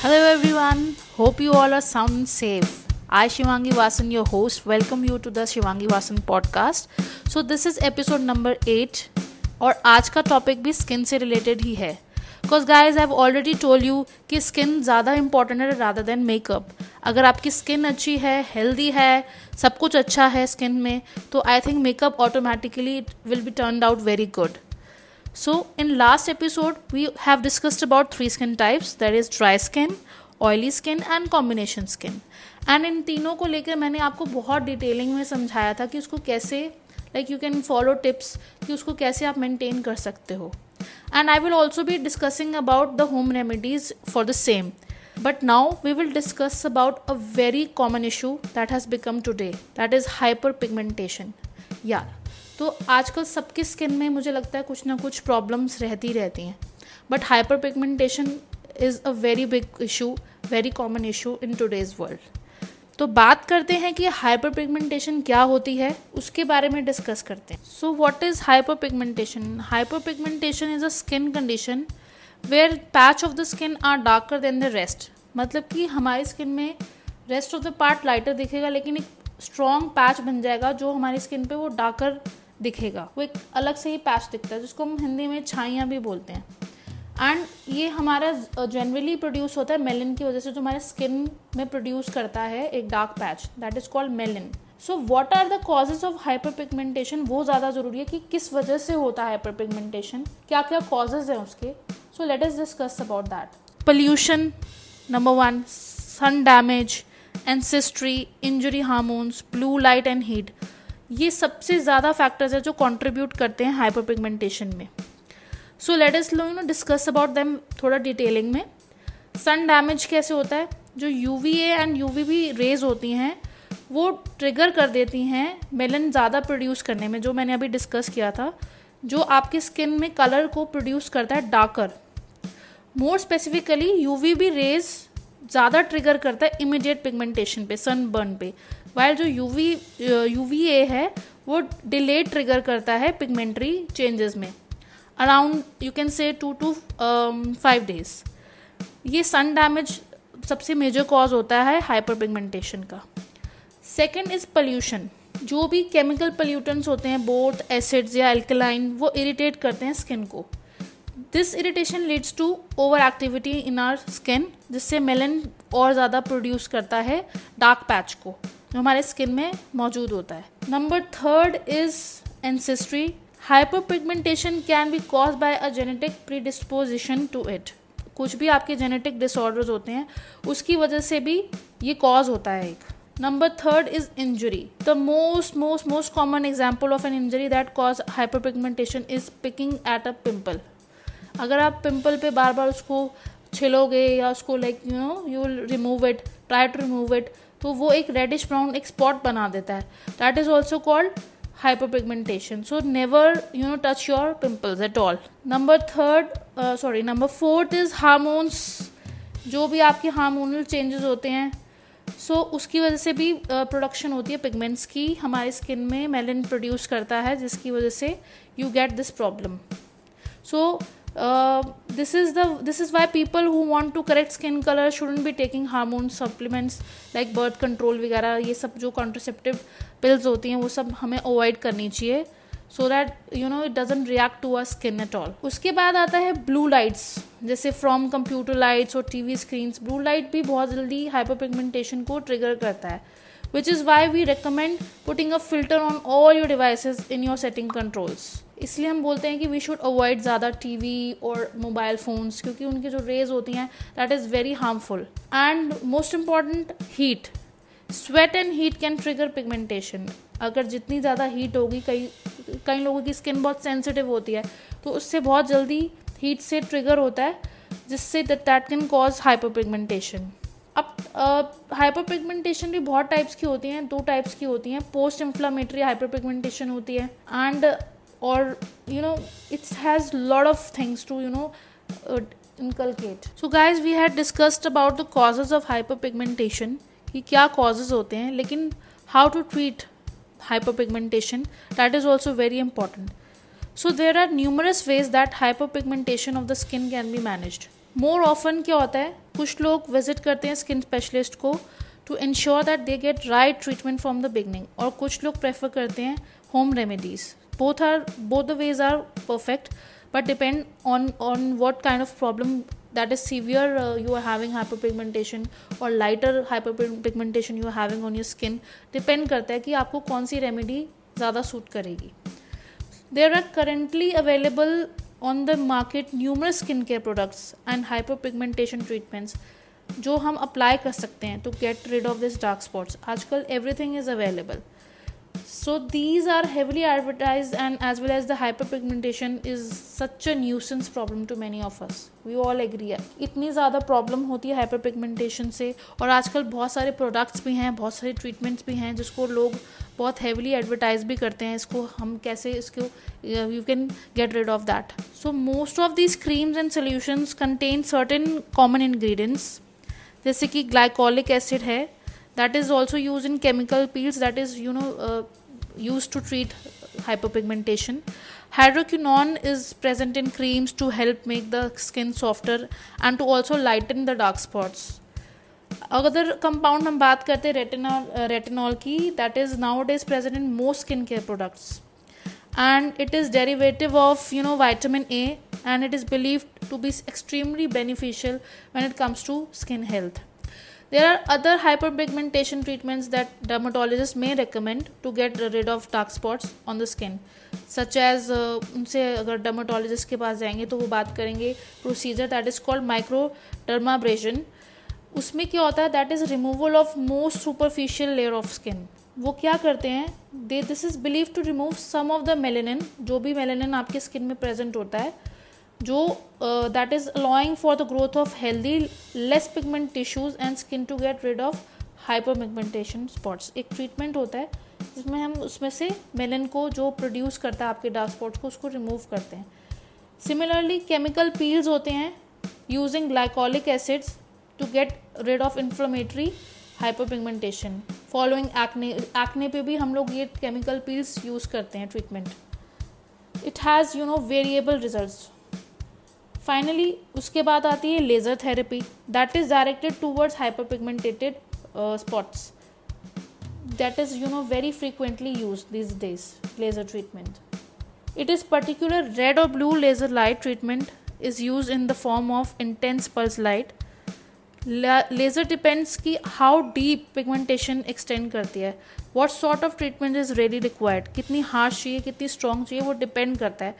Hello everyone, hope you all are sound safe. I Shivangi Vasan, your host, welcome you to the Shivangi Vasan podcast. So this is episode number 8 और आज का topic भी skin से related ही है. Because guys I have already told you कि skin ज़्यादा important है रादर देन मेकअप अगर आपकी स्किन अच्छी है हेल्दी है सब कुछ अच्छा है स्किन में तो I think makeup automatically it will be turn out very good So, in last episode, we have discussed about three skin types that is dry skin, oily skin and combination skin and इन तीनों को लेकर मैंने आपको बहुत detailing में समझाया था कि उसको कैसे like you can follow tips कि उसको कैसे आप मेंटेन कर सकते हो. And I will also be discussing about the home remedies for the same but now we will discuss about a very common issue that has become today that is hyper pigmentation यार तो आजकल सबकी skin में मुझे लगता है कुछ ना कुछ प्रॉब्लम्स रहती रहती हैं। But hyper pigmentation is a very big issue very common issue in today's world तो बात करते हैं कि हाइपर पिगमेंटेशन क्या होती है, उसके बारे में डिस्कस करते हैं। So what is hyper pigmentation hyper pigmentation is a skin condition where patch of the skin are darker than the rest मतलब कि हमारी स्किन में rest of the part lighter दिखेगा, लेकिन एक स्ट्रॉन्ग पैच बन जाएगा जो हमारी स्किन पे वो डार्कर दिखेगा। वो एक अलग से ही पैच दिखता है, जिसको हम हिंदी में छाइयाँ भी बोलते हैं। एंड ये हमारा जनरली प्रोड्यूस होता है मेलिन की वजह से, जो हमारे स्किन में प्रोड्यूस करता है एक dark patch that is called melanin so what are the causes of hyper pigmentation वो ज़्यादा ज़रूरी है कि किस वजह से होता है हाइपर पिगमेंटेशन क्या क्या कॉजेज हैं उसके? So let's discuss about that pollution number one sun damage ancestry injury hormones blue light and heat ये सबसे ज़्यादा फैक्टर्स है जो कंट्रीब्यूट करते हैं हाइपर पिगमेंटेशन में। So let's low you know discuss about them थोड़ा डिटेलिंग में। सन डैमेज कैसे होता है? जो U V A and U V B rays होती हैं, वो ट्रिगर कर देती हैं मेलन ज़्यादा प्रोड्यूस करने में, जो मैंने अभी डिस्कस किया था, जो आपकी स्किन में कलर को प्रोड्यूस करता है darker more specifically U V B rays ज़्यादा ट्रिगर करता है इमिडिएट पिगमेंटेशन पे सन बर्न पे। वाइल जो U V U V A है, वो डिले ट्रिगर करता है पिगमेंट्री चेंजेस में. Around you can say two to five days ये सन डैमेज सबसे मेजर कॉज होता है हाइपर पिगमेंटेशन का. सेकेंड इज़ पल्यूशन जो भी केमिकल पोल्यूटेंट्स होते हैं बोथ एसिड्स या एल्कलाइन वो इरिटेट करते हैं स्किन को. This irritation leads to over activity in our skin जिससे मेलन और ज़्यादा प्रोड्यूस करता है डार्क पैच को. जो हमारे स्किन में मौजूद होता है। Number third is ancestry hyper pigmentation can be cause by a genetic predisposition to it कुछ भी आपके जेनेटिक डिसऑर्डर्स होते हैं, उसकी वजह से भी ये कॉज होता है एक। Number third is injury the most most most common example of an injury that cause hyper pigmentation is picking at a pimple अगर आप पिम्पल पे बार बार उसको छिलोगे या उसको like you know you remove it try to remove it तो वो एक रेडिश ब्राउन एक स्पॉट बना देता है. That is also called hyper pigmentation so never you know touch your pimples at all number third sorry number fourth is hormones जो भी आपके हार्मोनल चेंजेस होते हैं सो so, उसकी वजह से भी प्रोडक्शन uh, होती है पिगमेंट्स की. हमारे स्किन में मेलिन प्रोड्यूस करता है जिसकी वजह से you get this problem so this is the, this is why people who want to correct skin color shouldn't be taking hormone supplements like birth control वगैरह, ये सब जो कॉन्ट्रोसेप्टिव पिल्स होती हैं, वो सब हमें अवॉइड करनी चाहिए so that you know it doesn't react to our skin at all उसके बाद आता है ब्लू लाइट्स जैसे फ्रॉम कंप्यूटर लाइट्स और T V screen blue light भी बहुत जल्दी हाइपर पिगमेंटेशन को ट्रिगर करता है which is why we recommend putting a filter on all your devices in your setting controls इसलिए हम बोलते हैं कि वी शुड अवॉइड ज़्यादा टीवी और मोबाइल फ़ोन्स क्योंकि उनकी जो रेज होती हैं that is very harmful and most important heat sweat and heat can trigger pigmentation अगर जितनी ज़्यादा हीट होगी, कई कई लोगों की स्किन बहुत सेंसिटिव होती है तो उससे बहुत जल्दी हीट से ट्रिगर होता है, जिससे that can cause hyper pigmentation अब हाइपर पिगमेंटेशन भी बहुत टाइप्स की होती हैं, दो टाइप्स की होती हैं पोस्ट इन्फ्लामेटरी हाइपर पिगमेंटेशन होती है एंड और you know it's has lot of things to you know inculcate so guys we had discussed about the causes of hyper pigmentation कि क्या कॉजेज होते हैं, लेकिन how to treat hyper pigmentation that is also very important so there are numerous ways that hyper pigmentation of the skin can be managed more often क्या होता है, कुछ लोग विज़िट करते हैं स्किन स्पेशलिस्ट को to ensure that they get right treatment from the beginning और कुछ लोग प्रेफर करते हैं home remedies both are both the ways are perfect but depend on on what kind of problem that is severe uh, you are having hyperpigmentation or lighter hyperpigmentation you are having on your skin depend करता है कि आपको कौन सी remedy ज़्यादा suit करेगी। There are currently available on the market numerous skin care products and hyperpigmentation treatments जो हम apply कर सकते हैं to get rid of this dark spots आजकल everything is available so, these are heavily advertised and as well as the hyperpigmentation is such a nuisance problem to many of us. We all agree है। इतनी ज़्यादा problem होती है hyper pigmentation से और आजकल बहुत सारे प्रोडक्ट्स भी हैं, बहुत सारे ट्रीटमेंट्स भी हैं जिसको लोग बहुत हैविली एडवर्टाइज भी करते हैं। इसको हम कैसे इसको you can get rid of that so most of these creams and solutions contain certain common ingredients जैसे कि ग्लाइकोलिक एसिड है that is also used in chemical peels that is you know uh, used to treat hyperpigmentation hydroquinone is present in creams to help make the skin softer and to also lighten the dark spots अगर compound हम बात करते हैं retinol retinol की that is now it is present in most skin care products and it is derivative of you know vitamin a and it is believed to be extremely beneficial when it comes to skin health There are other hyperpigmentation treatments that dermatologists may recommend to get rid of dark spots on the skin. Such as उनसे अगर dermatologist के पास जाएँगे तो वो बात करेंगे procedure that is called micro dermabrasion उसमें क्या होता है? That is removal of most superficial layer of skin वो क्या करते हैं? They this is believe to remove some of the melanin जो भी मेलेनिन आपके स्किन में प्रेजेंट होता है जो that is allowing for the growth of healthy less pigment tissues and skin to get rid of hyper pigmentation spots एक treatment होता है, जिसमें हम उसमें से मेलन को जो प्रोड्यूस करता है आपके डार्क स्पॉट्स को, उसको रिमूव करते हैं। सिमिलरली केमिकल पील्स होते हैं using glycolic acids to get rid of inflammatory hyper pigmentation following acne acne पे भी हम लोग ये केमिकल पील्स यूज़ करते हैं treatment it has you know variable result finally उसके बाद आती है laser therapy that is directed towards hyper pigmented spots that is you know very frequently use this days laser treatment it is particular red और blue laser light treatment is use in the form of intense pulse light laser depends कि how deep pigmentation extend करती है. What sort of treatment is ready required कितनी harsh चाहिए, कितनी strong चाहिए, वो depend करता है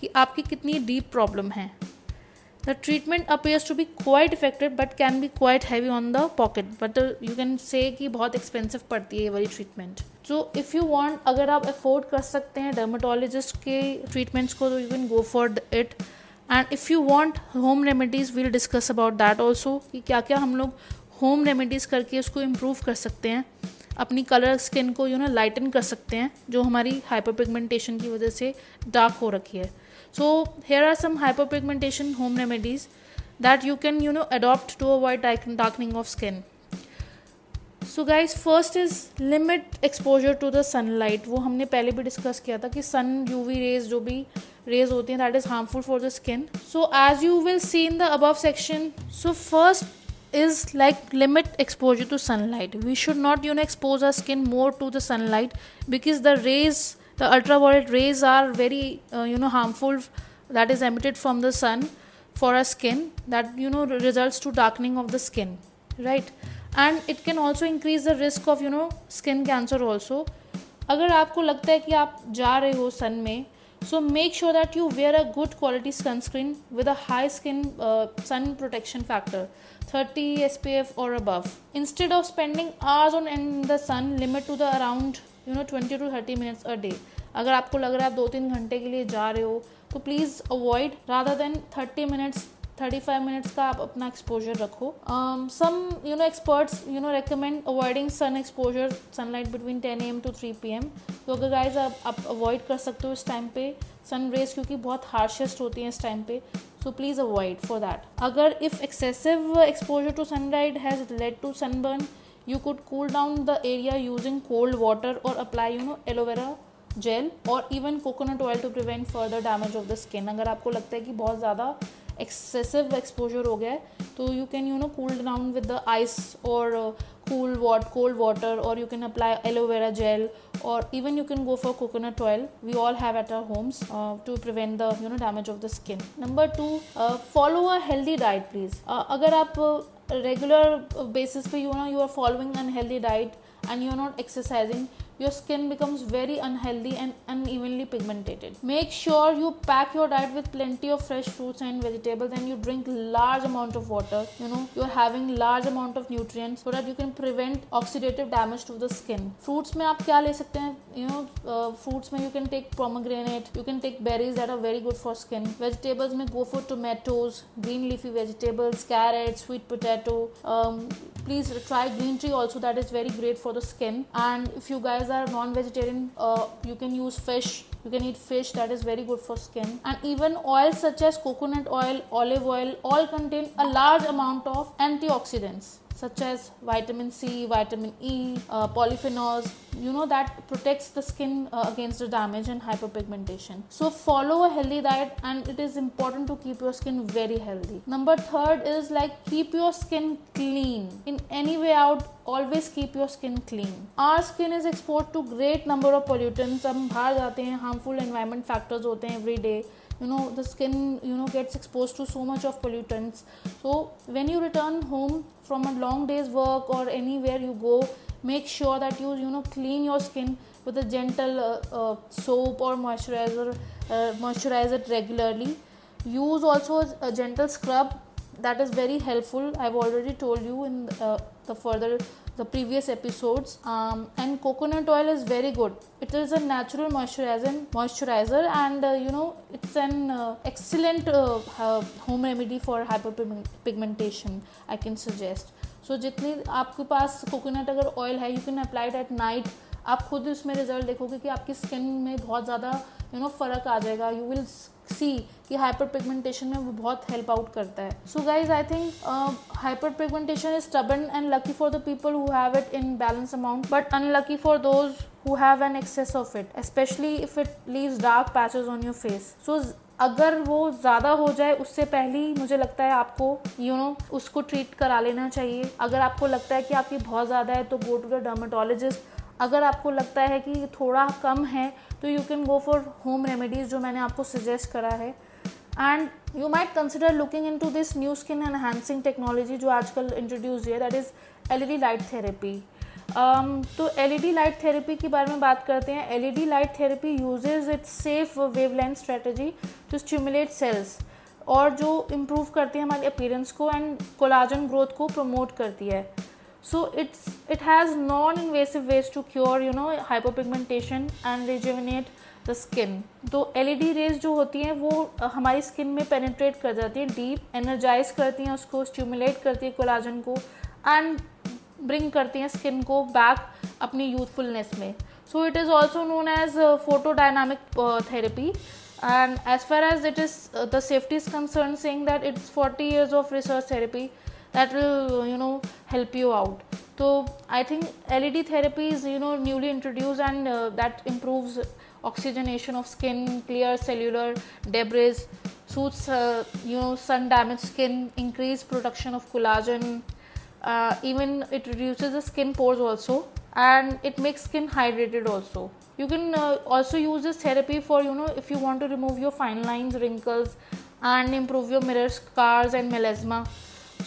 कि आपकी कितनी डीप प्रॉब्लम है. The treatment appears to be quite effective but can be quite heavy on the pocket but the, you can say कि बहुत expensive पड़ती है ये वाली treatment so if you want अगर आप afford कर सकते हैं dermatologist के treatments को तो you can go for it and if you want home remedies we'll discuss about that also कि क्या क्या हम लोग home remedies करके उसको improve कर सकते हैं अपनी कलर स्किन को यू नो लाइटन कर सकते हैं जो हमारी हाइपर पिगमेंटेशन की वजह से डार्क हो रखी है So here are some hyperpigmentation home remedies that you can you know adopt to avoid darkening of skin. So guys first is limit exposure to the sunlight वो हमने पहले भी डिस्कस किया था कि सन यू वी रेज जो भी rays होती हैं that is harmful for the skin so as you will see in the above section so first is like limit exposure to sunlight we should not you know expose our skin more to the sunlight because the rays the ultraviolet rays are very uh, you know harmful that is emitted from the sun for our skin that you know results to darkening of the skin right and it can also increase the risk of you know skin cancer also अगर आपको लगता है कि आप जा रहे हो sun में so make sure that you wear a good quality sunscreen with a high skin uh, sun protection factor 30 spf or above instead of spending hours on in the sun limit to the around you know twenty to thirty minutes a day अगर आपको लग रहा है आप दो तीन घंटे के लिए जा रहे हो तो please avoid rather than thirty minutes thirty five minutes का आप अपना एक्सपोजर रखो. Some you know experts you know recommend avoiding sun exposure sunlight between ten A M to three P M तो अगर गाइज़ आप आप अवॉइड कर सकते हो इस टाइम पे सन रेज क्योंकि बहुत हार्शेस्ट होती हैं इस टाइम पे so please avoid for that अगर if excessive exposure to sunlight has led to sunburn you could cool down the area using cold water और apply you know aloe vera gel और even coconut oil to prevent further damage of the skin अगर आपको लगता है कि बहुत ज़्यादा excessive exposure हो गया है तो you can you know cool down with the ice और कूल वाट कोल्ड वाटर और you can apply aloe vera gel और even you can go for coconut oil we all have at our homes to prevent the you know damage of the skin number two follow a healthy diet please अगर आप regular basis pe you know you are following unhealthy diet and you're not exercising your skin becomes very unhealthy and unevenly pigmented. Make sure you pack your diet with plenty of fresh fruits and vegetables and you drink large amount of water. You know, you're having large amount of nutrients so that you can prevent oxidative damage to the skin. Fruits में आप क्या ले सकते हैं? You know, uh, fruits में you can take pomegranate, you can take berries that are very good for skin. Vegetables में go for tomatoes, green leafy vegetables, carrots, sweet potato. Um, please try green tea also that is very great for the skin and if you guys are non-vegetarian uh, you can use fish. You can eat fish that is very good for skin. And even oils such as coconut oil olive oil all contain a large amount of antioxidants such as vitamin C, vitamin E, uh, polyphenols, you know, that protects the skin uh, against the damage and hyperpigmentation. So, follow a healthy diet, and it is important to keep your skin very healthy. Number third is like keep your skin clean. In any way out, always keep your skin clean. Our skin is exposed to great number of pollutants. हम बाहर जाते हैं harmful environment factors होते हैं every day you know the skin you know gets exposed to so much of pollutants. So when you return home from a long day's work or anywhere you go make sure that you you know clean your skin with a gentle uh, uh, soap or moisturizer uh, moisturize it regularly. Use also a gentle scrub. That is very helpful. I've already told you in uh, the further the previous episodes um, and coconut oil is very good it is a natural moisturizer moisturizer and uh, you know it's an uh, excellent uh, home remedy for hyperpigmentation i can suggest so जितनी आपके पास coconut अगर oil है you can applied at night आप खुद उसमें result देखोगे कि आपकी स्किन में बहुत ज़्यादा यू नो फ़र्क आ जाएगा यू विल सी कि हाइपर पिगमेंटेशन में वो बहुत हेल्प आउट करता है। So guys I think hyper pigmentation is stubborn and lucky for the people who have it in balance amount but unlucky for those who have an excess of it specially if it leaves dark patches on your face so अगर वो ज़्यादा हो जाए उससे पहले ही मुझे लगता है आपको यू you नो know, उसको ट्रीट करा लेना चाहिए। अगर आपको लगता है कि आपकी बहुत ज़्यादा है तो गो टू द डर्माटोलॉजिस्ट अगर आपको लगता है कि थोड़ा कम है तो you can go for home remedies जो मैंने आपको सजेस्ट करा है। And you might consider looking in to this new skin enhancing technology जो आजकल इंट्रोड्यूस हुई है that is L E D light therapy तो L E D light therapy के बारे में बात करते हैं। L E D light therapy uses it's safe wave length strategy to stimulate cells और जो इम्प्रूव करती है हमारे अपीरेंस को एंड कोलाजन ग्रोथ को प्रमोट करती है। So, it's, it has non-invasive ways to cure, you know hyperpigmentation and rejuvenate the skin तो एल ई डी रेज जो होती हैं, वो हमारी स्किन में पेनिट्रेट कर जाती हैं डीप एनर्जाइज करती हैं उसको स्टिमुलेट करती है कोलाजन को एंड ब्रिंग करती हैं स्किन को बैक अपनी यूथफुलनेस में. So it is also known as photodynamic therapy and as far as it is the safety is concern saying that it's forty years of research therapy that will you know help you out. So i think led therapy is you know newly introduced and uh, that improves oxygenation of skin clear cellular debris suits uh, you know sun damaged skin increase production of collagen uh, even it reduces the skin pores also and it makes skin hydrated also. You can uh, also use this therapy for you know if you want to remove your fine lines wrinkles and improve your mirror scars and melasma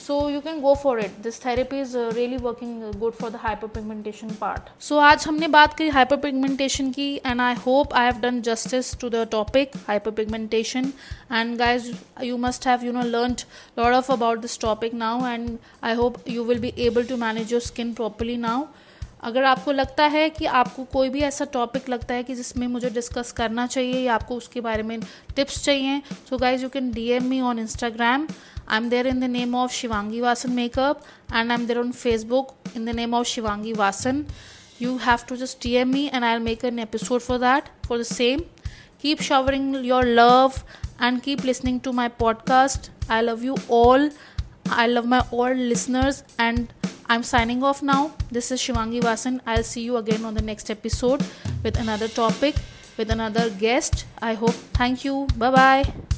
so you can go for it this therapy is really working good for the hyper pigmentation part so आज हमने बात करी hyper pigmentation की and I hope I have done justice to the topic hyper pigmentation and guys you must have you know learn lot of about this topic now and I hope you will be able to manage your skin properly now अगर आपको लगता है कि आपको कोई भी ऐसा topic लगता है कि जिसमें मुझे डिस्कस करना चाहिए या आपको उसके बारे में टिप्स चाहिए so guys you can D M me on Instagram I'm there in the name of Shivangi Vasan Makeup and I'm there on Facebook in the name of Shivangi Vasan. You have to just DM me and I'll make an episode for that for the same. Keep showering your love and keep listening to my podcast. I love you all. I love my all listeners and I'm signing off now. This is Shivangi Vasan. I'll see you again on the next episode with another topic, with another guest. I hope. Thank you. Bye bye.